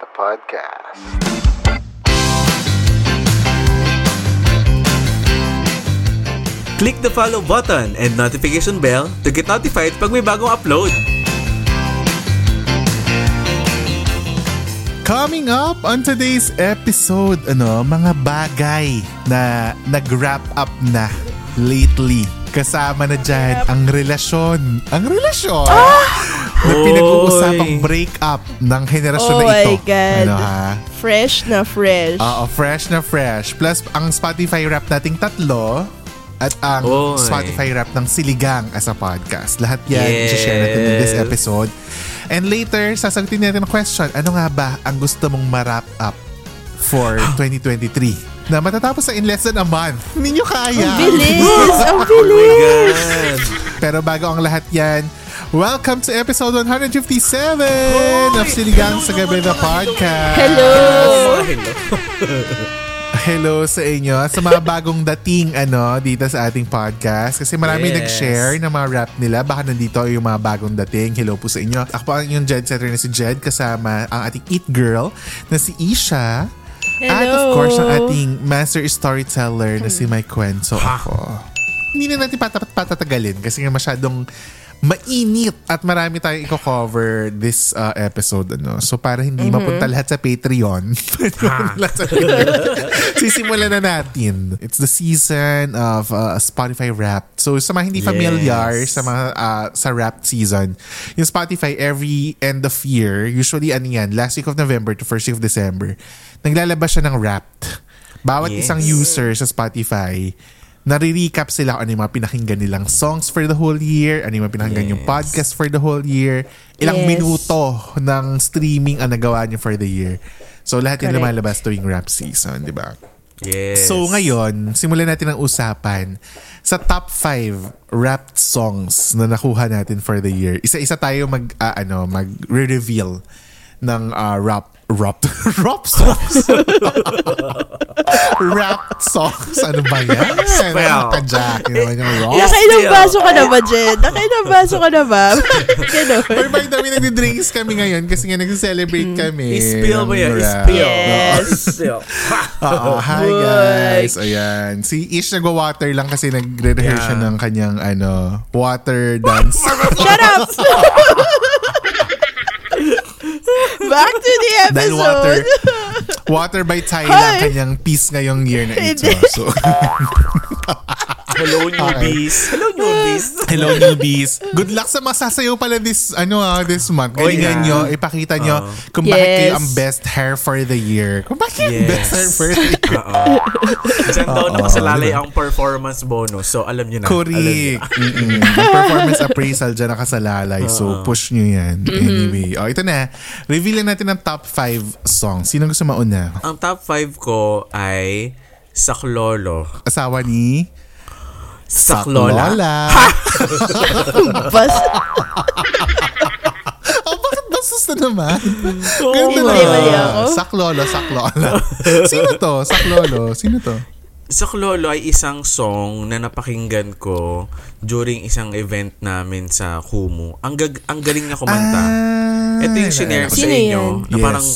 the podcast. Click the follow button and notification bell to get notified pag may bagong upload. Coming up on today's episode, ano, mga bagay na nag-wrap up na lately. Kasama na dyan ang relasyon. Ang relasyon! Na pinag-uusapang breakup ng henerasyon Oh na ito. my God. Ano ha? Fresh na fresh. Oo, fresh na fresh. Plus, ang Spotify rap nating tatlo at ang Oy. Spotify rap ng Siligang as a podcast. Lahat yan, Yes. i-share natin in this episode. And later, sasagutin natin ang question, ano nga ba ang gusto mong ma-wrap up for 2023? Na matatapos na in less than a month. Hindi nyo kaya. Ang bilis! Ang Oh bilis! God! Pero bago ang lahat yan, welcome to episode 157 of Siligang sa Gabi na Podcast. Hello! Hello. Hello sa inyo. Sa mga bagong dating ano dito sa ating podcast. Kasi marami Yes. nag-share ng mga rap nila. Baka nandito yung mga bagong dating. Hello po sa inyo. Ako po ang inyong Jed Setter na si Jed kasama ang ating Eat Girl na si Isha. At of Hello. course, ang ating master storyteller na si Mike Cuenzo ako. Hindi na natin patat patatagalin kasi nga masyadong mainit at marami tayong i-cover this uh, episode. Ano. So para hindi mapunta lahat sa Patreon, lahat sa sisimulan na natin. It's the season of uh, Spotify Wrapped. So sa mga hindi familiar Yes. sa mga uh, sa Wrapped season, yung Spotify every end of year, usually ano yan, last week of November to first week of December, naglalabas siya ng Wrapped. Bawat Yes. isang user sa Spotify, nare-recap sila ano yung mga pinakinggan nilang songs for the whole year, ano yung mga pinakinggan yung Yes. podcast for the whole year, ilang Yes. minuto ng streaming ang nagawa niyo for the year. So lahat yung Correct. lumalabas tuwing rap season, di ba? Yes. So ngayon, simulan natin ang usapan sa top 5 rap songs na nakuha natin for the year. Isa-isa tayo mag ah, ano, mag-reveal ng ah, rap rap rap songs. rap songs. Ano ba yan? Spell. Ano ka, Jack? Ano ba yung rap? Nakailang baso ka na ba, Jen? Nakailang baso ka na ba? Ganun. Or by the way, nagdi-drinks kami ngayon kasi nga nag-celebrate kami. I-spill mo yan. I-spill. Yes. Oo, hi guys. Ayan. Si Ish nagwa-water lang kasi nagre-rehearse siya Yeah. ng kanyang ano, water dance. Shut up! Back to the Dahil water, episode. water by Ty lang Hi. kanyang piece ngayong year na ito. So, Hello, newbies. Hello, newbies. hello newbies. Good luck sa masasayaw pala this ano ah, this month. Oh, Galingan yeah. nyo, ipakita nyo kung bakit Yes. kayo ang best hair for the year. Kung bakit Yes. best hair for the year. Diyan daw nakasalalay ang performance bonus. So, alam nyo na. Alam nyo. Correct. Mm-mm. Ang performance appraisal dyan nakasalalay. So, push nyo yan. Anyway. Oh, ito na. Reveal na natin ang top 5 songs. Sino gusto mauna? Ang top 5 ko ay Saklolo. Asawa ni Saklola. Lola. Bas, oh, bakit bastos na naman? Oo Ganda na. Mali ako. Saklolo, saklolo. Sino to? Saklolo. Sino to? Saklolo ay isang song na napakinggan ko during isang event namin sa Kumu. Ang, gag- ang galing niya kumanta. Ah, Ito yung sinare ko sa Sino inyo yan? na Yes. parang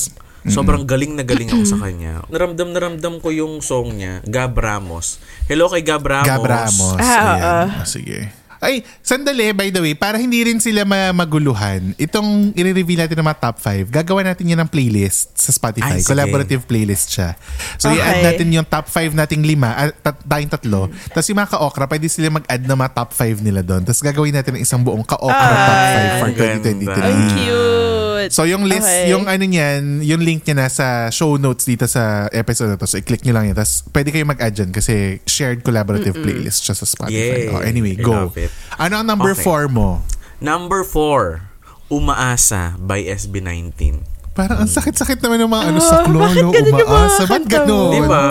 sobrang galing na galing ako sa kanya. Naramdam na ramdam ko yung song niya, Gab Ramos. Hello kay Gab Ramos. Gab Ramos. Ah, Ayan. ah. Ah, sige. Ay, sandali, by the way, para hindi rin sila ma- maguluhan, itong i-reveal natin ng mga top 5, gagawa natin yan ng playlist sa Spotify. Ay, sige. Collaborative playlist siya. So, Okay. i-add natin yung top 5 nating lima, at tat- tayong tatlo. Tapos yung mga ka-okra, pwede sila mag-add ng mga top 5 nila doon. Tapos gagawin natin ng isang buong ka-okra Ay, top 5 for ganda. 2023. ang cute. So yung list, Okay. yung ano niyan, yung link niya nasa show notes dito sa episode na to. So i-click nyo lang yan. Tapos pwede kayo mag-add dyan kasi shared collaborative playlist siya sa Spotify. Yay. Oh, anyway, go. it. Ano ang number Okay. 4 mo? Number 4, Umaasa by SB19. Parang ang sakit-sakit naman ng mga ano Ah, sa klolo, bakit ganun yung mga umaasa. Ba't ganun? Di ba?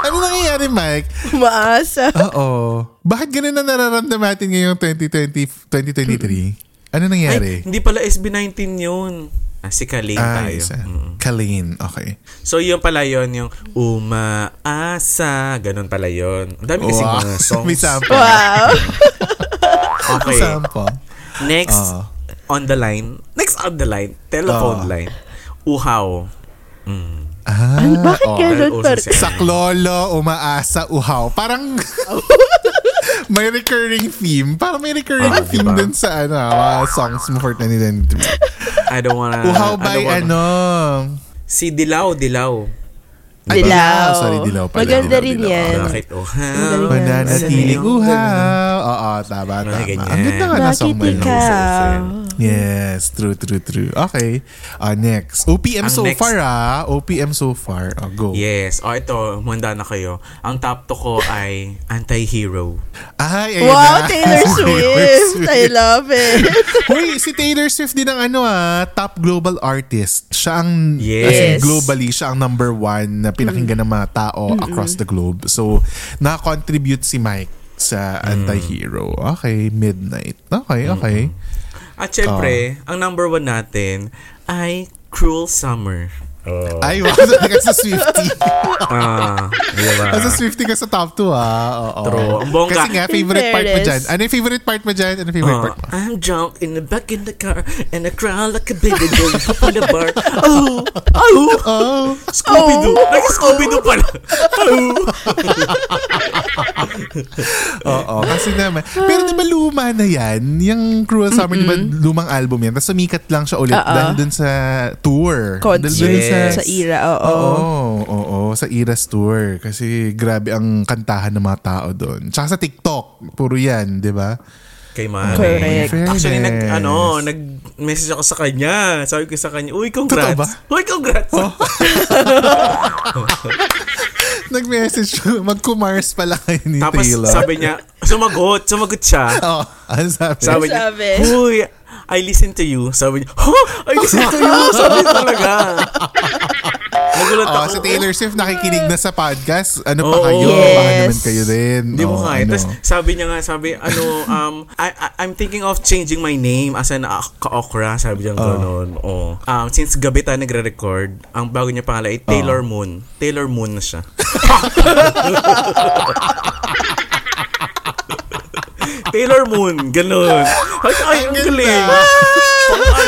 Ano nangyayari, Mike? Maasa. Oo. Bakit ganun na nararamdaman natin ngayong 2020, 2023? Ano nangyari? Ay, hindi pala SB19 yun. Ah, si Kalin Ah, tayo. isa. Mm. Kalin. Okay. So, yun pala yun, yung umaasa. Ganun pala yun. Ang dami kasi Wow. mga songs. May sample. Wow. Okay. Sample. Next, Ah. on the line. Next on the line. Telephone Ah. line. Uhaw. Mm. Ah, Bakit oh. ganun pa uso si- Sa klolo, umaasa, uhaw. Parang may recurring theme. Parang may recurring Ah, theme diba? dun sa ano, mga songs mo for 2023. I don't wanna... Uhaw by wanna- ano? Si Dilaw, Dilaw. Ay, Dilaw. Sorry, dilaw pala. Maganda Dilaw, rin dilaw. yan. Bakit uhaw? Ganun. uhaw. Oo, tama, tama. ganyan. Ang ganda nga na song Bakit mo? Yes, true, true, true. Okay. Uh, next. OPM Ang so next- far ah. OPM so far. Oh, go. Yes. O ito, manda na kayo. Ang top to ko ay Anti-Hero. Ay, ayun Wow, na. Taylor Swift. I love it. Uy, si Taylor Swift din ang ano ah, top global artist. Siya ang, Yes. as in globally, siya ang number one na pinakinggan ng mga tao across the globe. So, na-contribute si Mike sa Anti-Hero. Okay, Midnight. Okay, okay. At syempre, ang number one natin ay Cruel Summer. Oh. Ay, wow, ka sa Swiftie. Ah, diba? Nasa Swiftie ka sa top 2 ah. Oo. True. Ang bongga. Kasi nga, favorite part mo dyan. Ano yung favorite part mo dyan? Ano yung favorite Oh, part mo? I'm drunk in the back in the car and I cry like a baby girl up in the bar. Oh, oh, Oh. Scooby-Doo. Nag-Scooby-Doo pala. Oh. Oo, kasi naman. Pero di ba luma na yan? Yung Cruel Summer, di ba lumang album yan? Tapos sumikat lang siya ulit Oo. dahil dun sa tour. Dahil dun Concert Yes. sa era, oo. Oo, oo, sa Eras Tour. Kasi grabe ang kantahan ng mga tao doon. Tsaka sa TikTok, puro yan, di ba? Kay Manny. Correct. Actually, nag, ano, nag-message ako sa kanya. Sabi ko sa kanya, uy, congrats. Totoo ba? Uy, congrats. Nag-message, mag-kumars pala kayo ni Tapos Taylor. sabi niya, sumagot, sumagot siya. Oh, ano sabi? Sabi niya. Uy, I listen to you. Sabi niya, huh? I listen to you. Sabi niya talaga. Nagulat Oh, ako. si Taylor Swift nakikinig na sa podcast. Ano pa Oo. kayo? Yes. Baka naman kayo din. Hindi mo Oh, kaya. ano. Tapos sabi niya nga, sabi, ano, um, I, I, I'm thinking of changing my name as an uh, ka-okra. Sabi niya gano'n. Oh. Um, since gabi tayo nagre-record, ang bago niya pangalan ay Taylor Moon. Taylor Moon na siya. Taylor Moon, gano'n. Ay, ay, ang galing.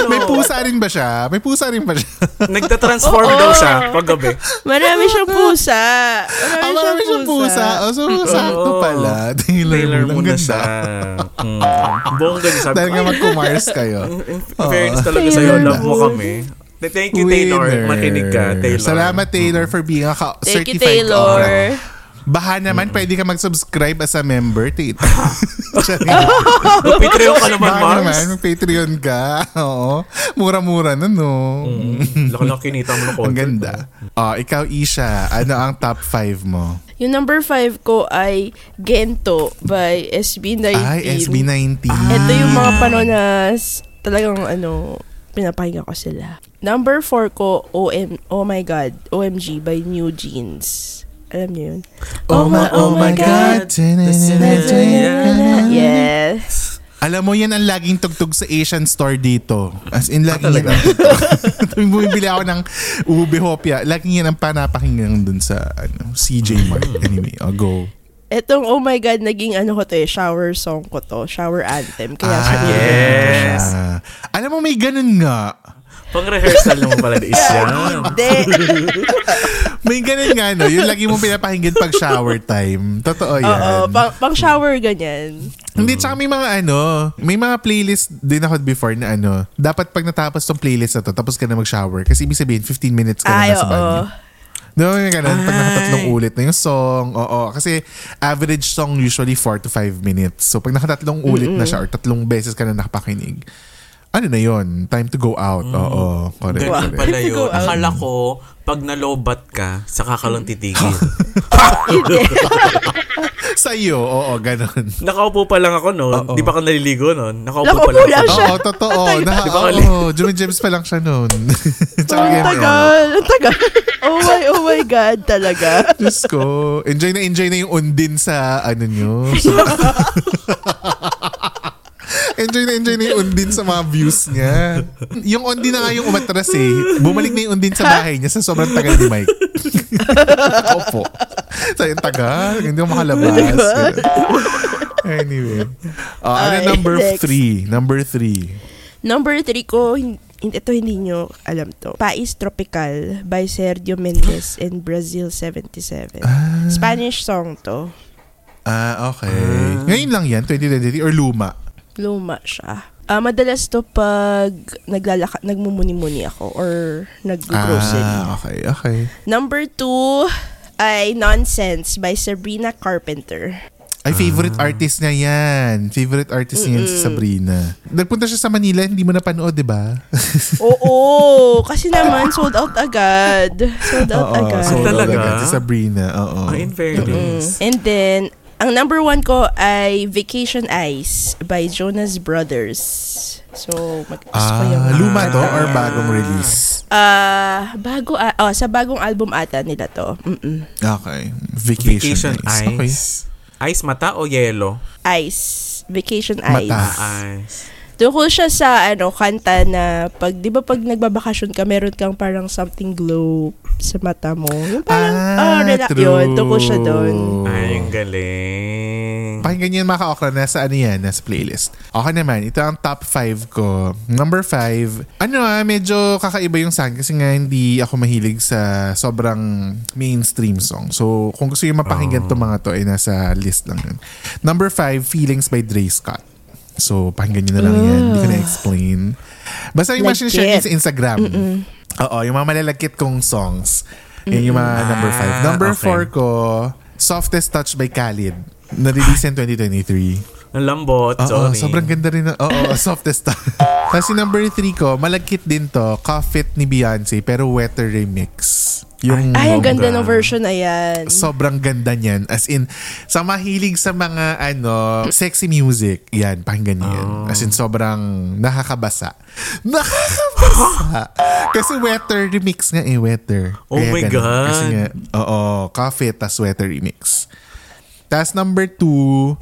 Ano, May pusa rin ba siya? May pusa rin ba siya? Nagtatransform daw siya pag gabi. Marami siyang pusa. Marami, Ah, marami siyang pusa. Oh, so, sakto Oo. pala. Taylor, Taylor Moon na ganda. siya. Mm. Bongga niya. Sabi Dahil ko, nga "Ay, mag-kumars kayo. In fairness talaga Taylor sa'yo, love mo kami. Thank you, Taylor. Winner. Makinig ka, Taylor. Salamat, Taylor, for being a ka- Thank you, certified Taylor. ka-okra. Baha naman, pwede ka mag-subscribe as a member, Taylor. Patreon ka naman, naman, Mars. mag-Patreon ka. Oo. Mura-mura na, no? Laki lang kinita mo ng Ang content. ganda. Oh, ikaw, Isha, ano ang top 5 mo? Yung number 5 ko ay Gento by SB19. Ay, SB19. Ito yung mga panahon na talagang ano, pinapakinggan ko sila. Number 4 ko, OM, Oh My God, OMG by New Jeans. Alam niyo yun? Oh my, oh my God. Yes. Alam mo, yan ang laging tugtog sa Asian store dito. As in, laging yan ang tugtog. Tuwing bumibili ako ng ube hopia, laging yan ang panapakinggan dun sa ano, CJ Mart. Anyway, I'll go. Etong Oh My God, naging ano ko to eh, shower song ko to, shower anthem. Kaya Ah, siguro yes. Ah. Alam mo, may ganun nga. Pang rehearsal naman pala is yan. Hindi. May ganun nga, no? Yung lagi mo pinapakinggan pag shower time. Totoo yan. Oo, pang, pang shower ganyan. Hindi, tsaka may mga ano, may mga playlist din ako before na ano, dapat pag natapos tong playlist na to, tapos ka na mag-shower. Kasi ibig sabihin, 15 minutes ka na Ay, nasa oo. banyo. No, may ganun. Pag nakatatlong ulit na yung song, oo. Kasi average song usually 4 to 5 minutes. So pag nakatatlong ulit na siya or tatlong beses ka na nakapakinig, ano na yon Time to go out. Oo, correct. Ganun correct. pala yun. Akala ko, pag nalobat ka, saka ka lang titigil. Hindi. Sa iyo, oo, ganun. Nakaupo pa lang ako noon. Oo. Di pa ka naliligo noon. Nakaupo, Nakaupo pa lang. lang siya. Oo, totoo. Na, Di ba oo, Jimmy James pa lang siya noon. Tsaka Ang ganyan. tagal. Ang tagal. Oh my, oh my God, talaga. Diyos ko. Enjoy na enjoy na yung undin sa ano nyo. Enjoy na enjoy na yung undin sa mga views niya. Yung undin na nga yung umatras eh. Bumalik na yung undin sa bahay niya sa sobrang tagal ni Mike. Opo. Sa yung tagal. Hindi ko makalabas. anyway. Uh, ano Ay, number next. three? Number three. Number three ko, ito hindi nyo alam to. Pais Tropical by Sergio Mendes in Brazil 77. Spanish song to. Ah, okay. Ngayon lang yan, 2023 or luma? Luma siya. Ah, madalas to pag naglalaka, nagmumuni-muni ako or nag-grocery. Ah, okay, okay. Number two ay Nonsense by Sabrina Carpenter. Ay, favorite artist niya yan. Favorite artist niya yan si Sabrina. Nagpunta siya sa Manila, hindi mo napanood, di ba? Oo, kasi naman sold out agad. Sold out agad. so Talaga? talaga. Si Sabrina, oo. Ah, in fairness. And then, ang number one ko ay Vacation Eyes by Jonas Brothers. So, mag gusto ko yung... Ah, luma to or bagong release? Ah, bago, ah, oh, sa bagong album ata nila to. Mm-mm. Okay. Vacation, Vacation Eyes. Okay. ice. Ice mata o yellow? Ice. Vacation Eyes. Mata. Ice. Tungkol siya sa ano, kanta na pag, di ba pag nagbabakasyon ka, meron kang parang something glow sa mata mo. Yung parang, Ah, oh, relax true. yun. Tungkol siya doon. Ay, ang galing. Pakinggan niyo mga ka-okra, nasa ano yan, nasa playlist. Okay naman, ito ang top 5 ko. Number 5, ano ah, medyo kakaiba yung song kasi nga hindi ako mahilig sa sobrang mainstream song. So, kung gusto yung mapakinggan to mga to, ay nasa list lang yun. Number 5, Feelings by Dre Scott. So, pakinggan nyo na lang yan. Hindi ko na-explain. Basta yung Like share sa Instagram. Oo, yung mga malalagkit kong songs. Yan yung mga number 5. Ah, Number okay. 4 ko, Softest Touch by Khalid. Na-release in 2023. Ang lambot, Oo, sorry. sobrang ganda rin. ng- Oo, softest. Tapos yung number 3 ko, malagkit din to, It ni Beyonce, pero wetter remix. Yung Ay, ang ganda ng version na yan. sobrang ganda niyan. As in, sa mahilig sa mga ano, sexy music, yan, pakinggan niyo yan. As in, sobrang nakakabasa. Nakakabasa! Kasi wetter remix nga eh, wetter. Oh Kaya my ganun. God. Kasi nga, oo, It, tas wetter remix. Tapos number two,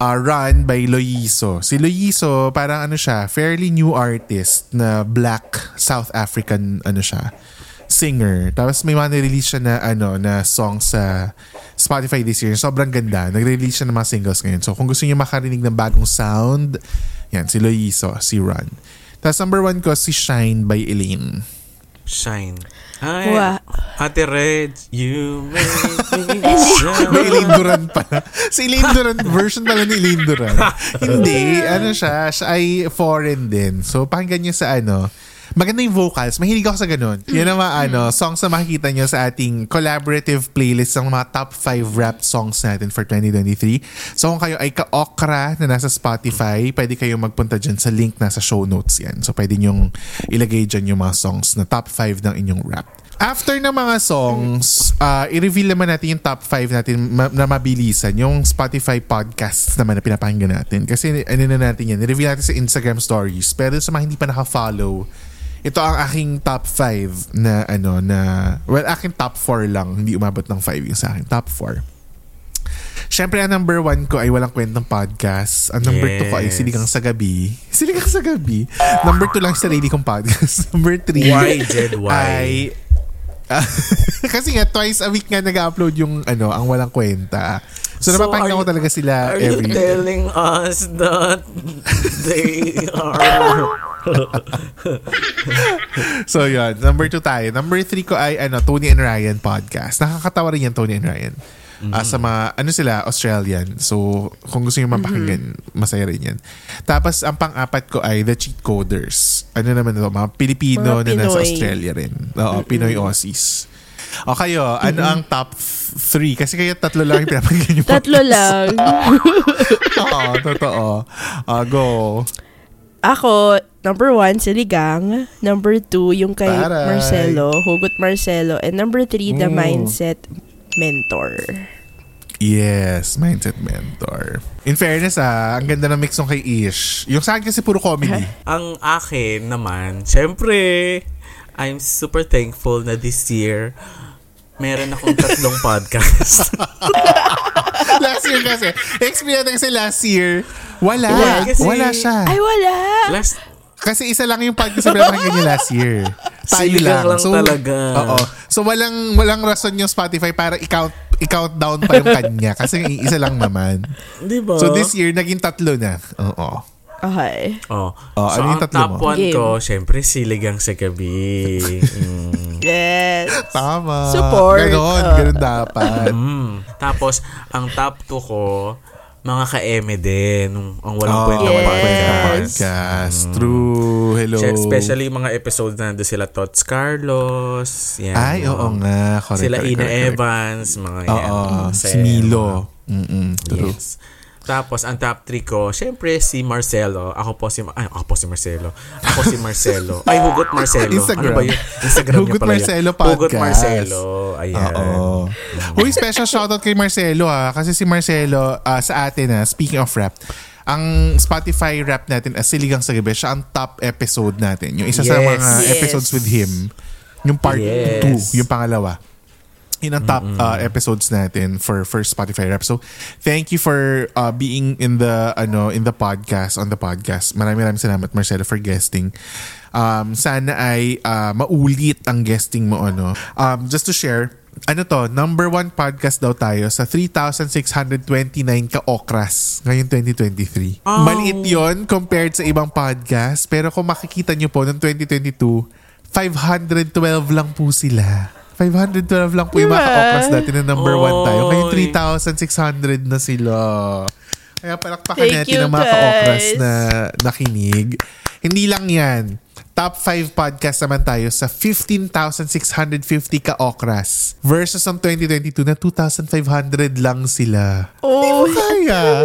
uh, Run by Loyiso. Si Loyiso, parang ano siya, fairly new artist na black South African ano siya, singer. Tapos may mga release siya na ano na song sa Spotify this year. Sobrang ganda. Nag-release siya ng mga singles ngayon. So kung gusto niyo makarinig ng bagong sound, yan, si Loyiso, si Run. Tapos number one ko, si Shine by Elaine. Shine. Ay, Wow. Ate Red, you make me shine. May Elaine Duran pala. Si Elaine Duran, version pala ni Elaine Duran. Hindi, ano siya, siya ay foreign din. So, pakinggan niyo sa ano, maganda yung vocals. Mahilig ako sa ganun. Yan ang mga ano, songs na makikita niyo sa ating collaborative playlist ng mga top 5 rap songs natin for 2023. So, kung kayo ay ka-okra na nasa Spotify, pwede kayong magpunta dyan sa link nasa show notes yan. So, pwede niyong ilagay dyan yung mga songs na top 5 ng inyong rap. After ng mga songs, uh, i-reveal naman natin yung top 5 natin ma- na mabilisan. Yung Spotify podcasts naman na pinapakinggan natin. Kasi ano na natin yan, i-reveal natin sa Instagram stories. Pero sa mga hindi pa naka-follow, ito ang aking top 5 na ano na well aking top 4 lang hindi umabot ng 5 yung sa akin top 4 Siyempre, ang number one ko ay walang kwentang podcast. Ang number two ko ay Yes. Siligang sa Gabi. Siligang sa Gabi. Number two lang sa sarili kong podcast. number three Why, Jed, why? ay kasi nga twice a week nga nag-upload yung ano, ang walang kwenta. So, So, napapakinggan are ko you- talaga sila Are you every telling us that they are... So, yun. Number two tayo. Number three ko ay ano, Tony and Ryan podcast. Nakakatawa rin yan, Tony and Ryan. Ah, sa mga, ano sila, Australian. So, kung gusto nyo mapakinggan, masaya rin yan. Tapos, ang pang-apat ko ay The Cheat Coders. Ano naman ito? Mga Pilipino Mga na nasa. Australia rin. Oo, Pinoy Aussies. O kayo, ano ang top f- three? Kasi kayo tatlo lang yung pinapakinggan nyo. Tatlo lang. Oo, totoo. Ah, go. Ako, number one, si Ligang. Number two, yung kay Taray. Marcelo, Hugot Marcelo. And number three, the Mm. Mindset Mentor. Yes, mindset mentor. In fairness ah, ang ganda ng mix ng kay Ish. Yung sa akin kasi puro comedy. Ang akin naman, syempre, I'm super thankful na this year, meron akong tatlong podcast. last year kasi. Experience kasi last year, wala. Yes. Wala siya. Ay, wala! Last, Kasi isa lang yung podcast na pinapakinggan niya last year. Tayo lang. lang talaga. Oo. So walang walang rason yung Spotify para i-count i-count down pa yung kanya kasi isa lang naman. di ba? So this year naging tatlo na. Oo. Okay. Oh. Oh, so, ano yung ang tatlo top mo? one Game. ko, syempre, siligang sa gabi. Mm. Yes. Tama. Support. Ganon, Oo. ganon dapat. Mm. Tapos, ang top two ko, mga ka-eme din. Nung- Ang walang Oh, kwenta Yes. podcast. podcast. True. Hello. Especially mga episodes na nandun sila Tots Carlos. Yan, Ay, oo nga. Correct, Sila correct, Ina correct. Evans, mga Oo. yan. mga si Milo. Mm-mm. True. Yes. Tapos, ang top 3 ko, syempre si Marcelo. Ako po si, ay, ako po si Marcelo. Ako si Marcelo. Ay, Hugot Marcelo. Instagram. Ano ba yun? Instagram Hugot niya pala Marcelo yun. Hugot Podcast. Marcelo. Ayan. Oo. Uy, special shoutout kay Marcelo ah. Kasi si Marcelo, ah, sa atin ah, speaking of rap, ang Spotify rap natin as Siligang sa Gabi, siya ang top episode natin. Yung isa sa Yes. mga Yes. episodes with him. Yung part 2, Yes. yung pangalawa. Yun ang top uh, episodes natin for for Spotify rap. So, thank you for uh, being in the ano in the podcast on the podcast. Maraming maraming salamat Marcelo for guesting. Um, sana ay uh, maulit ang guesting mo ano. Um, just to share, ano to, number one podcast daw tayo sa 3,629 ka-okras ngayong 2023. Maliit yon compared sa ibang podcast. Pero kung makikita nyo po, noong 2022, 512 lang po sila. 512 lang po yung mga Diba? ka-okras dati na number one tayo. Ngayon Oy. 3,600 na sila. Kaya palakpakan Thank natin ang mga ka-okras na nakinig. Hindi lang yan. Top 5 podcast naman tayo sa 15,650 ka-okras versus ang 2022 na 2,500 lang sila. Oh, Kaya.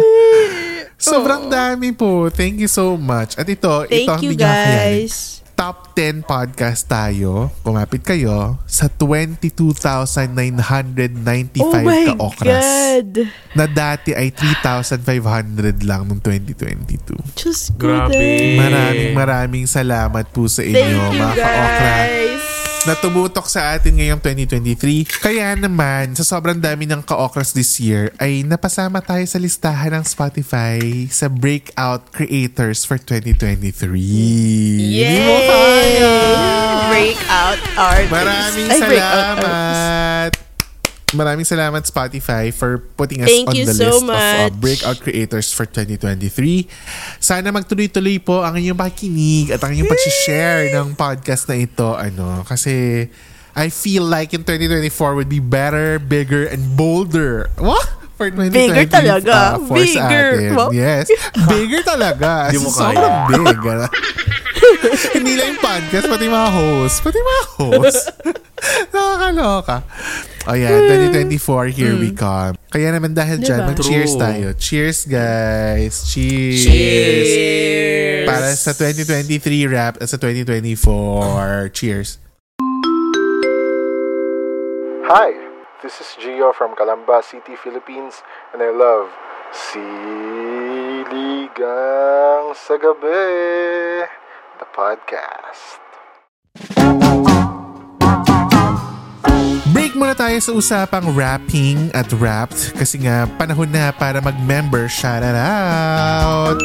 Sobrang dami po. Thank you so much. At ito, thank ito ang you guys. Top 10 podcast tayo. Kumapit kayo sa 22,995 Oh ka-okras. God. Na dati ay 3,500 lang noong 2022. Diyos ko Grabe. Maraming maraming salamat po sa inyo Thank you mga ka-okra guys. Na tumutok sa atin ngayong 2023. Kaya naman, sa sobrang dami ng ka-okras this year, ay napasama tayo sa listahan ng Spotify sa Breakout Creators for 2023. Hindi mo! Breakout artist. Maraming Ay, salamat! Maraming salamat Spotify for putting us Thank on the so list of uh, much. breakout creators for 2023. Sana magtuloy-tuloy po ang inyong pakikinig at ang inyong pag-share ng podcast na ito. Ano, kasi I feel like in 2024 would be better, bigger, and bolder. What? For 2023 Bigger talaga. uh, for sa Bigger. atin. Wow. Yes. Bigger talaga. Di mo Sobrang big. ano. Hindi lang yung podcast, pati mga host. Pati mga host. Nakakaloka. O yan, 2024, here we come. Kaya naman dahil dyan, Diba? mag-cheers True. tayo. Cheers, guys. Cheers. Cheers. Para sa 2023 rap at sa 2024. Cheers. Hi, this is Gio from Calamba City, Philippines, and I love Siligang sa Gabi, the podcast. Break muna tayo sa usapang rapping at wrapped kasi nga panahon na para mag-member shoutout.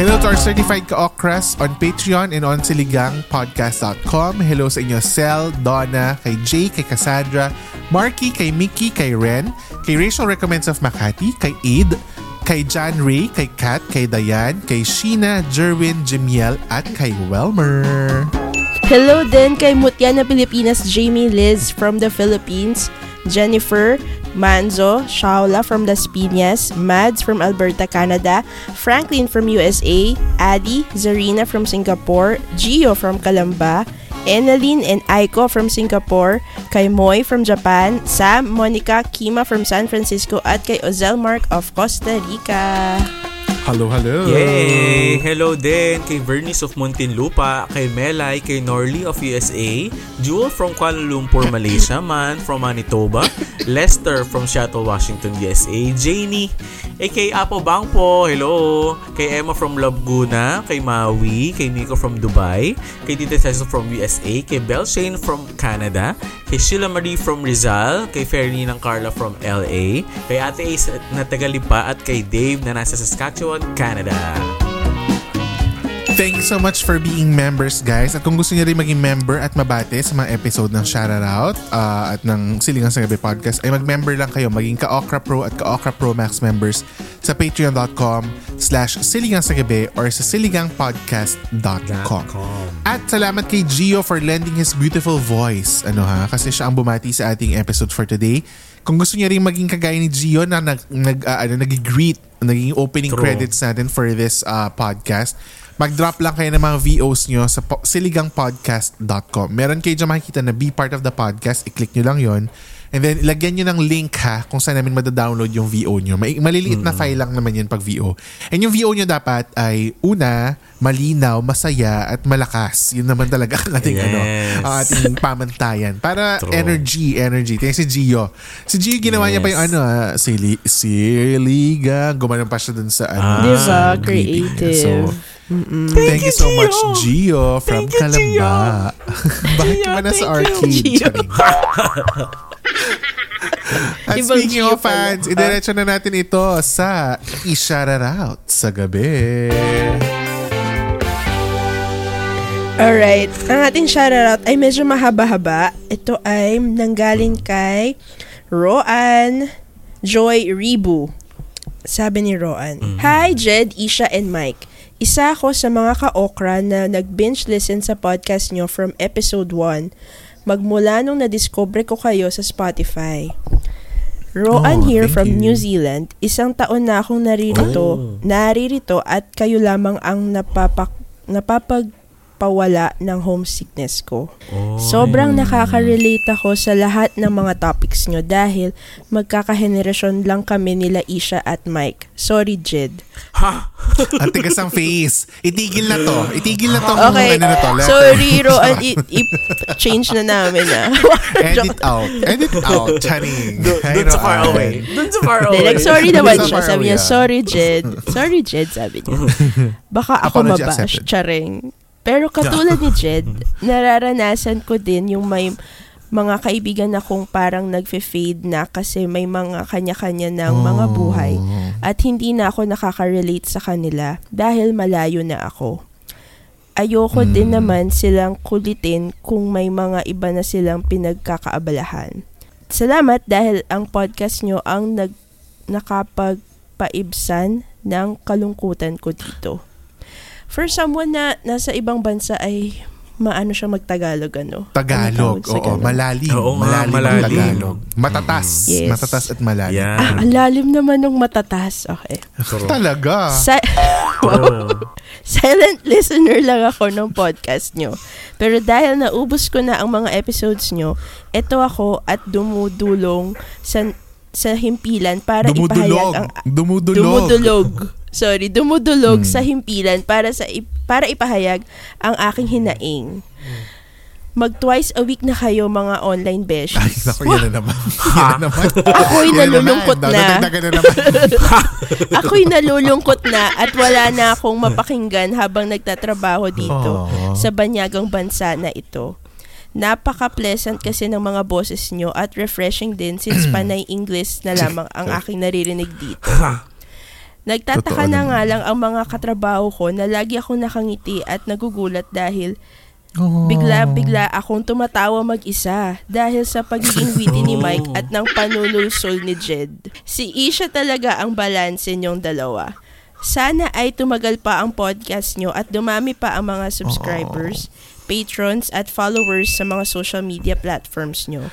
Hello to our certified ka-okras on Patreon and on siligangpodcast.com. Hello sa inyo Sel, Donna, kay Jay, kay Cassandra, Marky, kay Mickey, kay Ren, kay Rachel Recommends of Makati, kay Aid, kay John Ray, kay Kat, kay Dayan, kay Sheena, Jerwin, Jimiel, at kay Welmer. Hello din kay Mutya na Pilipinas, Jamie Liz from the Philippines, Jennifer, Manzo, Shaula from Las Piñas, Mads from Alberta, Canada, Franklin from USA, Adi, Zarina from Singapore, Gio from Calamba, Enaline and Aiko from Singapore, kay Moy from Japan, Sam, Monica, Kima from San Francisco, at kay Ozel Mark of Costa Rica. Hello, hello. Yay! Hello din kay Vernice of Muntinlupa, kay Melay, kay Norley of USA, Jewel from Kuala Lumpur, Malaysia, Man from Manitoba, Lester from Seattle, Washington, USA, Janie, eh, kay Apo Bangpo, hello, kay Emma from Laguna, kay Maui, kay Nico from Dubai, kay Tita Cecil from USA, kay Belle Shane from Canada, kay Sheila Marie from Rizal, kay Fernie ng Carla from LA, kay Ate Ace na Tagalipa at kay Dave na nasa Saskatchewan, Canada. Thank you so much for being members, guys. At kung gusto niyo rin maging member at mabate sa mga episode ng Shoutout uh, at ng Silingang sa Gabi Podcast, ay mag-member lang kayo. Maging ka-Okra Pro at ka-Okra Pro Max members sa patreon.com slash Silingang sa Gabi or sa siligangpodcast.com. At salamat kay Gio for lending his beautiful voice. Ano ha? Kasi siya ang bumati sa ating episode for today. Kung gusto niya rin maging kagaya ni Gio na nag, nag, uh, ano, nag-greet, naging opening True. credits natin for this uh, podcast, mag-drop lang kayo ng mga VOs nyo sa po- siligangpodcast.com. Meron kayo dyan makikita na be part of the podcast. I-click nyo lang yon And then, ilagyan nyo ng link ha kung saan namin madadownload yung VO nyo. May, maliliit na file lang naman yun pag VO. And yung VO nyo dapat ay, una, malinaw, masaya, at malakas. Yun naman talaga ang ating, ano, Yes. ang ating pamantayan. Para True. energy, energy. Tingnan si Gio. Si Gio, ginawa niya pa yung Yes. ano, ah, sili, siliga. Gumanon pa siya dun sa ano. Ah, Diba? Creative. So, thank, you so Gio. much, Gio, from Thank you, Kalamba. Bakit Gio, ka ba nasa thank At Ibang speaking of fans, idiretso na natin ito sa i-shoutout sa gabi. Alright. Ang ating shoutout ay medyo mahaba-haba. Ito ay nanggaling kay Roan Joy Ribu. Sabi ni Roan, Hi Jed, Isha, and Mike. Isa ako sa mga ka-okra na nag-binge listen sa podcast nyo from episode 1 magmula nung na-discover ko kayo sa Spotify. Roan Oh, here from you. New Zealand. Isang taon na akong naririto, naririto at kayo lamang ang napapak, napapagpawala ng homesickness ko. Sobrang nakaka-relate ako sa lahat ng mga topics nyo dahil magkakahenerasyon lang kami nila Isha at Mike. Sorry, Jed. Ha? Ang tigas ang face. Itigil na to. Itigil na to. Okay, ano na to. letter. sorry, Roan. I- I-change na namin ah. Edit out. Edit out. Charing. Doon Hi, sa far away. Doon sa far away. like, sorry naman siya. Sabi niya, ah. sorry, Jed. Sorry, Jed, sabi niya. Baka ako mabash, charing. Pero katulad ni Jed, nararanasan ko din yung may mga kaibigan akong parang nagfe-fade na kasi may mga kanya-kanya ng mga buhay at hindi na ako nakaka-relate sa kanila dahil malayo na ako. Ayoko din naman silang kulitin kung may mga iba na silang pinagkakaabalahan. Salamat dahil ang podcast nyo ang nag nakapagpaibsan ng kalungkutan ko dito. For someone na nasa ibang bansa ay maano siya magtagalog ano? Tagalog. Ano Oo, ganun? malalim. Oo malalim. ang malalim. Tagalog. Matatas. Yes. Matatas at malalim. Yan. Ah, ang lalim naman ng matatas. Okay. Talaga. Sa- Silent listener lang ako ng podcast nyo. Pero dahil naubos ko na ang mga episodes nyo, eto ako at dumudulong sa sa himpilan para Dumudulog. ipahayag ang Dumudulog. dumudulog. Sorry, dumudulog Hmm. sa himpilan para sa para ipahayag ang aking hinaing. Mag twice a week na kayo mga online Ay, besties. naku, yan na naman. yan na naman. Ako'y na nalulungkot na. Na. Ako'y nalulungkot na at wala na akong mapakinggan habang nagtatrabaho dito Aww. sa banyagang bansa na ito. Napaka-pleasant kasi ng mga boses nyo at refreshing din since panay English na lamang ang aking naririnig dito. Nagtataka Totoo na nga lang ang mga katrabaho ko na lagi akong nakangiti at nagugulat dahil bigla-bigla akong tumatawa mag-isa dahil sa pagiging witty ni Mike at ng panunulsol ni Jed. Si Isha talaga ang balanse niyong dalawa. Sana ay tumagal pa ang podcast nyo at dumami pa ang mga subscribers, patrons at followers sa mga social media platforms nyo.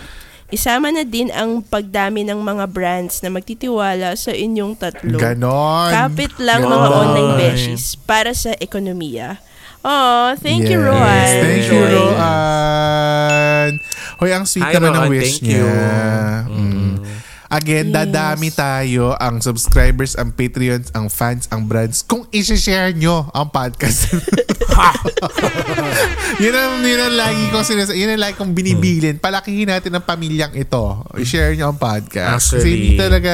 Isama na din ang pagdami ng mga brands na magtitiwala sa inyong tatlo. Ganon. Kapit lang mga Ganon. online besties para sa ekonomiya. Oh, thank you, Yes. Roan. Thank you. Roan. Hoy, ang sweet Hi, naman ng wish Thank you. niya. Mm. Again, Yes. dadami tayo ang subscribers, ang Patreons, ang fans, ang brands kung i-share nyo ang podcast. yun ang, yun ang lagi ko sinas yun ang lagi kong binibilin. Palakihin natin ang pamilyang ito. I-share nyo ang podcast. Kasi Actually, hindi talaga,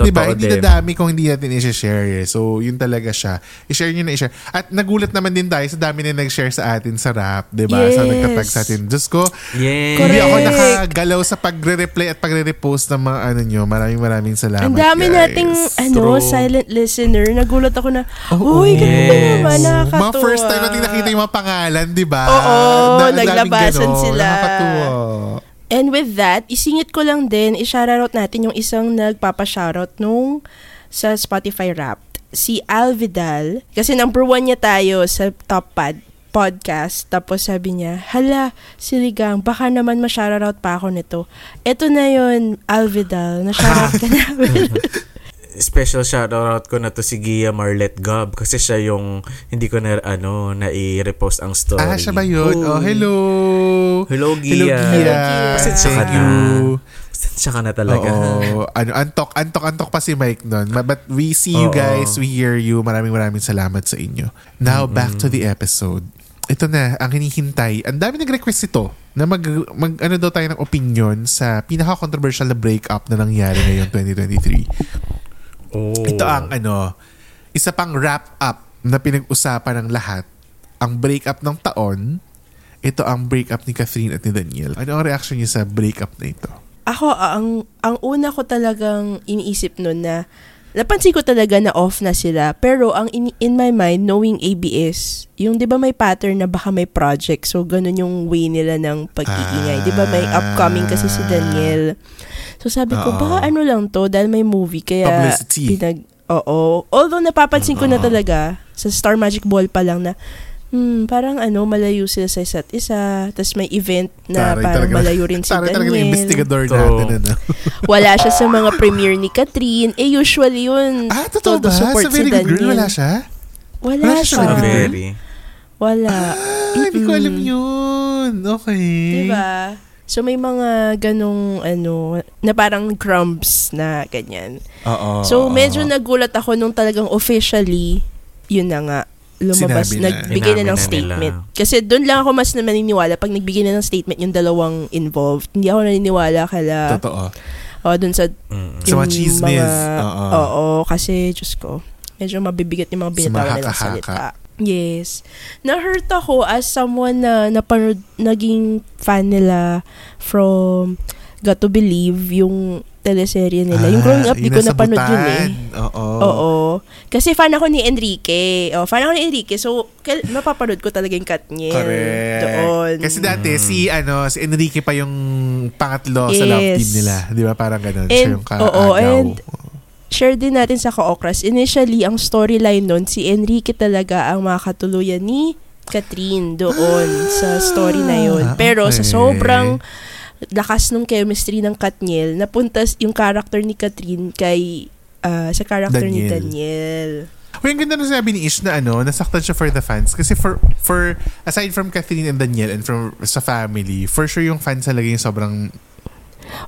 di ba, hindi dadami kung hindi natin i-share. Eh. So, yun talaga siya. I-share nyo na i-share. At nagulat naman din tayo sa dami na nag-share sa atin sa rap, di ba? Sa Yes. nagtatag sa atin. Diyos ko, Yes. hindi ako nakagalaw sa pagre-reply at pagre-repost ng mga ano nyo. Maraming maraming salamat, Ang dami guys. nating ano, True. silent listener. Nagulat ako na, Oo. uy, ganun ba naman, nakakatuwa. Mga first time natin nakita yung mga pangalan, di ba? Oo, Na- naglabasan sila. Nakakatuwa. And with that, isingit ko lang din, i-shoutout natin yung isang nagpapa-shoutout nung sa Spotify Wrapped. Si Al Vidal. Kasi number one niya tayo sa top pad podcast. Tapos sabi niya, hala, siligang, baka naman ma-shoutout pa ako nito. Ito na yun, Al Vidal, na-shoutout ka namin. special shoutout ko na to si Gia Marlet Gab kasi siya yung hindi ko na ano na i-repost ang story. Ah, siya ba yun? Oo. Oh, hello. Hello, Gia. Hello, Gia. Pasensya ka Thank na. you. Pasensya ka na talaga. Oo. ano, antok, antok, antok pa si Mike nun. Ma- But we see you Oo. guys. We hear you. Maraming maraming salamat sa inyo. Now, back to the episode. Ito na, ang hinihintay. Ang dami nag-request ito na mag, mag ano daw tayo ng opinion sa pinaka-controversial na breakup na nangyari ngayong 2023. Oh. Ito ang ano, isa pang wrap up na pinag-usapan ng lahat. Ang breakup ng taon, ito ang breakup ni Catherine at ni Daniel. Ano ang reaction niyo sa breakup na ito? Ako, ang, ang una ko talagang iniisip nun na, napansin ko talaga na off na sila. Pero ang in, in my mind, knowing ABS, yung di ba may pattern na baka may project. So, ganun yung way nila ng pag-iingay. Di ba may upcoming kasi si Daniel. So, sabi ko, Oo. baka ano lang to, dahil may movie. Kaya, Publicity. pinag, oo. Although, napapansin ko na talaga, sa Star Magic Ball pa lang na, hmm, parang ano, malayo sila sa isa't isa. Tapos may event na Taray parang talaga- malayo rin si taray talaga ng Daniel. investigador Ito. natin. Ano? Wala siya sa mga premiere ni Catherine. Eh, usually yun. Ah, totoo ba? support Sa Very si Good Girl, Daniel. wala siya? Wala, Wala siya siya. sa Ah, Very. Wala. Ah, hindi ko alam yun. Okay. Diba? So, may mga ganong, ano, na parang crumbs na ganyan. Oo. So, medyo nagulat ako nung talagang officially, yun na nga, lumabas, Sinabi na. nagbigay na Inamin ng na statement. nila. Kasi doon lang ako mas na maniniwala pag nagbigay na ng statement yung dalawang involved. Hindi ako naniniwala kala, Totoo. oh, dun sa Mm. Sa mga yung chismis. mga- Oo. Oo, kasi, Diyos ko, medyo mabibigat yung mga mga nilang haka-haka. salita. Yes. Na-hurt ako as someone na napanood, naging fan nila from Got to Believe, yung teleserye nila. yung growing up, di ko napanood yun eh. Oo. Oo. Kasi fan ako ni Enrique. Oh, fan ako ni Enrique. So, kail- mapapanood ko talaga yung Katniel. Correct. Doon. Kasi dati si ano si Enrique pa yung pangatlo sa love Yes. team nila, 'di ba? Parang ganun siya And- yung kaagaw. oo, and- share din natin sa Kaokras. Initially, ang storyline nun, si Enrique talaga ang makatuluyan ni Catherine doon sa story na yun. Ah, Pero sa okay. sobrang lakas ng chemistry ng Katniel, napunta yung character ni Catherine kay ah, sa character ni Daniel. Daniel. Uy, ang ganda na sabi ni Ish na ano, nasaktan siya for the fans. Kasi for, for aside from Catherine and Daniel and from sa family, for sure yung fans talaga yung sobrang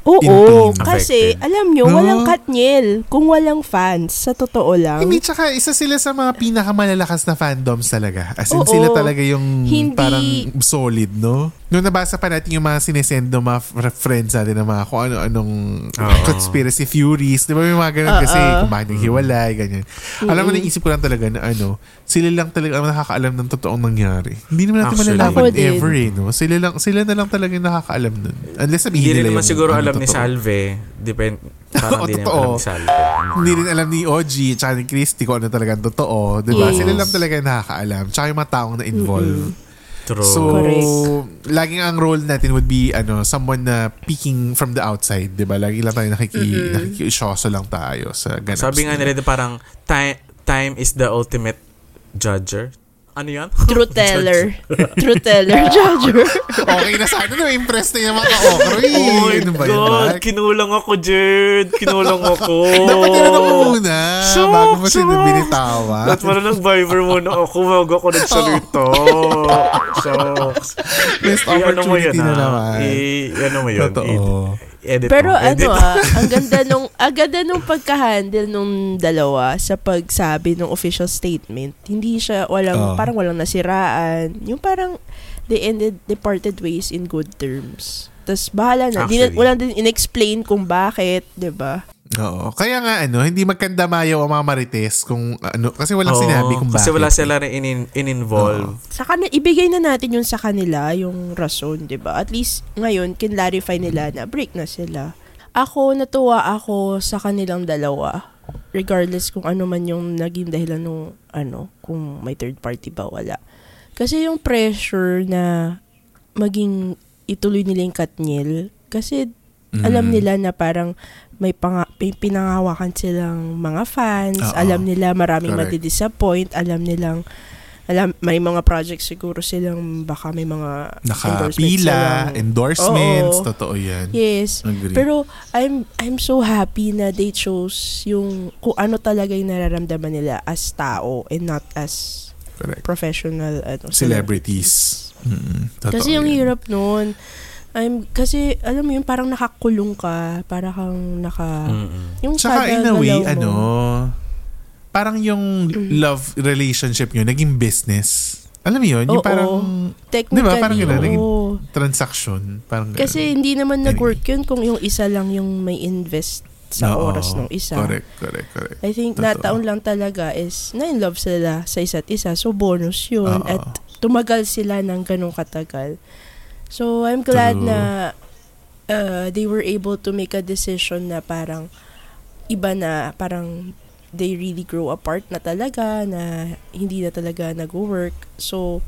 Oo, In-tune. kasi Affected. alam nyo, No? walang Katniel kung walang fans. Sa totoo lang. Hindi, tsaka isa sila sa mga pinakamalalakas na fandoms talaga. As in, Oo. sila talaga yung Hindi- parang solid, no? Nung nabasa pa natin yung mga sinesend ng mga fr- friends natin ng mga kung ano-anong Oo. conspiracy theories. Di ba may mga ganun Oo. kasi kung bakit naghiwalay, ganyan. Alam mo, naisip ko lang talaga na ano, sila lang talaga ang nakakaalam ng totoong nangyari. Hindi naman natin Actually. malalaman ever eh, no? Sila lang, sila na lang talaga yung nakakaalam nun. Unless sabihin Hindi nila naman yung siguro alam ni totoo. Salve. Depend. Parang hindi naman totoo. alam ni Salve. Hindi rin alam ni OG tsaka ni Christy kung ano talaga ang totoo. Diba? Yes. Sila lang talaga yung nakakaalam. Tsaka yung mga taong na involved. True. So, Correct. laging ang role natin would be ano, someone na peeking from the outside, 'di ba? Lagi lang tayo nakiki nakikisyoso lang tayo sa ganap. Sabi nga nila parang time, time is the ultimate judger. Ano yan? Truth teller. Truth teller, judger. Okay na sana no, impress na yung mga okra. eh. Oh my Ano ba yun, God! Mark? Kinulang ako, Jerd! Kinulang ako! Dapat tinanong mo muna Shucks, bago mo sila shucks. binitawa. Dapat mo na nag-viber muna ako bago ako nagsalita. Shucks. Missed I- ano mo opportunity yun, na ah. naman. I- ano mo yun? Totoo. I- edit Pero mo. Edit. ano ah, ang ganda nung ang ganda nung pagka-handle nung dalawa sa pagsabi ng official statement. Hindi siya walang Oh. parang walang nasiraan. Yung parang they ended they parted ways in good terms. Tapos bahala na. Di Actually. walang din inexplain kung bakit, 'di ba? Oo. Kaya nga ano, hindi magkandamayaw ang mga marites kung ano, kasi walang Oo, sinabi kung bakit. Kasi wala sila rin in, in-involve. Sa kanila, ibigay na natin yung sa kanila, yung rason, 'di ba? At least ngayon kinlarify nila na break na sila. Ako natuwa ako sa kanilang dalawa. Regardless kung ano man yung naging dahilan nung ano, kung may third party ba wala. Kasi yung pressure na maging ituloy nila yung Katniel kasi Mm. alam nila na parang may, panga, may pinangawakan silang mga fans, Oo. alam nila maraming Correct. madi-disappoint, alam nilang alam may mga projects siguro silang baka may mga endorsements Nakapila, endorsements, Oo. totoo yan. Yes. Agree. Pero I'm I'm so happy na they chose yung kung ano talaga yung nararamdaman nila as tao and not as Correct. professional ano Celebrities. Mm, totoo Kasi yung yan. hirap noon. I'm kasi alam mo yun parang nakakulong ka, para kang naka Mm-mm. yung Tsaka in a way, mo. ano, parang yung love relationship nyo naging business. Alam mo yun? Yung Oo. parang technically, Di ba? Parang ganun, naging- transaction. Parang ganun. Kasi hindi naman Anyway. nag-work yun kung yung isa lang yung may invest sa Oo. oras ng isa. Correct, correct, correct. I think Totoo. nataon lang talaga is na in love sila sa isa't isa. So bonus yun. Oo. At tumagal sila ng ganong katagal. So I'm glad True. na uh, they were able to make a decision na parang iba na parang they really grow apart na talaga na hindi na talaga nag-work. So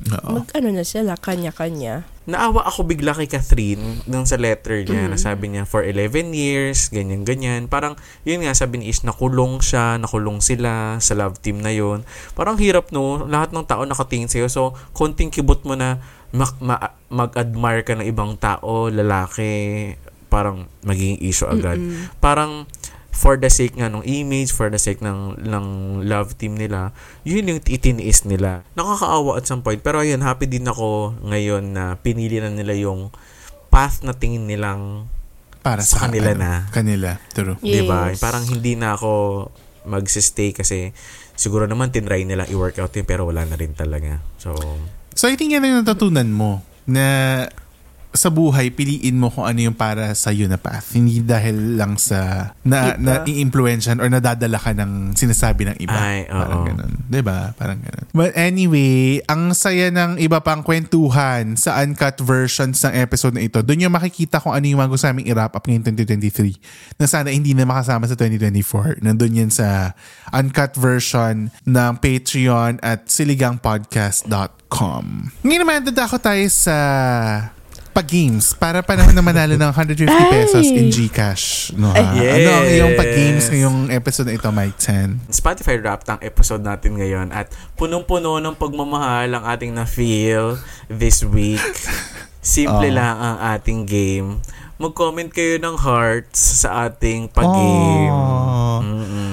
Oo. mag ano na sila kanya-kanya. Naawa ako bigla kay Catherine nung sa letter niya Mm. na sabi niya for 11 years, ganyan-ganyan. Parang, yun nga, sabi ni Is, nakulong siya, nakulong sila sa love team na yun. Parang hirap no, lahat ng tao nakatingin sa'yo. So, konting kibot mo na ma- ma- mag-admire ka ng ibang tao, lalaki, parang magiging issue agad. Parang, for the sake nga ng image, for the sake ng, ng love team nila, yun yung itiniis nila. Nakakaawa at some point. Pero ayun, happy din ako ngayon na pinili na nila yung path na tingin nilang Para sa sa, kanila ano, na. Kanila. True. Yes. 'di ba? Parang hindi na ako magsistay kasi siguro naman tinry nila i-workout yun pero wala na rin talaga. So, So I think yan ang natutunan mo na sa buhay, piliin mo kung ano yung para sa iyo na path. Hindi dahil lang sa na, na i-influensyan or nadadala ka ng sinasabi ng iba. Ay, oo. Parang ganun. ba Parang ganun. But anyway, ang saya ng iba pang kwentuhan sa uncut versions ng episode na ito. Doon yung makikita kung ano yung mga gusto namin i-wrap up ngayong 2023 na sana hindi na makasama sa 2024. Nandun yan sa uncut version ng Patreon at siligangpodcast.com. Ngayon naman, dadako tayo sa pag-games para panahon na manalo ng 150 pesos in Gcash. No, ha? Ay, Ano ang iyong yes. pag-games ngayong episode na ito, Mike 10? Spotify Wrapped ang episode natin ngayon at punong-puno ng pagmamahal ang ating na-feel this week. Simple Oh. lang ang ating game. Mag-comment kayo ng hearts sa ating pag-game. Oh. Mm-mm.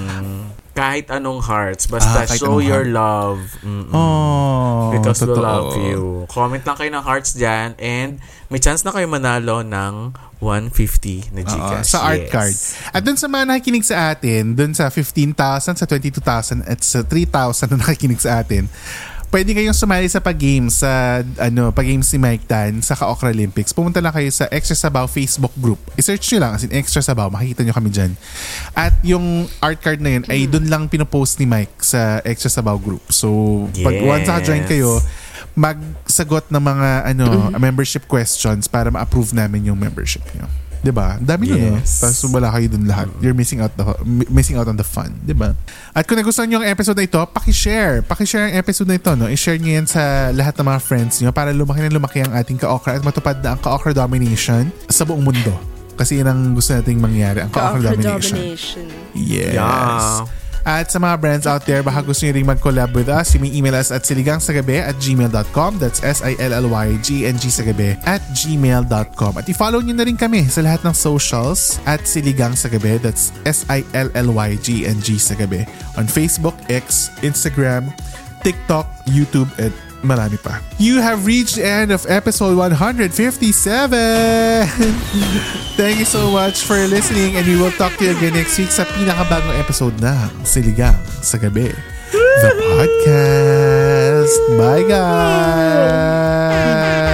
Kahit anong hearts. Basta Ah, show anong your heart. love. Mm-mm. Oh, Because we totoo. love you. Comment lang kayo ng hearts dyan and may chance na kayo manalo ng 150 na Oo, Gcash. sa art Yes. card. At dun sa mga nakikinig sa atin, dun sa 15,000, sa 22,000 at sa 3,000 na nakikinig sa atin, pwede kayong sumali sa pag-game sa ano, pag-game si Mike Tan sa Ka-Okra Olympics. Pumunta lang kayo sa Extra Sabaw Facebook group. I-search nyo lang as in Extra Sabaw, makikita nyo kami dyan. At yung art card na yun ay dun lang pinopost ni Mike sa Extra Sabaw group. So, pag Yes. once naka-join kayo, magsagot ng mga ano membership questions para ma-approve namin yung membership nyo. 'Di ba? Dami nun, no? Yes. Tapos wala kayo dun lahat. You're missing out the mi- missing out on the fun, 'di ba? At kung nagustuhan niyo ang episode na ito, paki-share. Paki-share ang episode na ito, no? I-share niyo yan sa lahat ng mga friends niyo para lumaki na lumaki ang ating ka-okra at matupad na ang ka-okra domination sa buong mundo. Kasi yun ang gusto nating mangyari, ang ka-okra domination. domination. Yes. Yeah. At sa mga brands out there, baka gusto nyo rin mag-collab with us, you may email us at siligangsagabi at gmail.com. That's S-I-L-L-Y-G-N-G sagabi at gmail.com. At i-follow nyo na rin kami sa lahat ng socials at Siligang Sagabi. That's S-I-L-L-Y-G-N-G sagabi. On Facebook, X, Instagram, TikTok, YouTube, at marami pa. You have reached the end of episode 157. Thank you so much for listening and we will talk to you again next week sa pinakabagong episode ng Siligang sa Gabi. The podcast. Bye guys!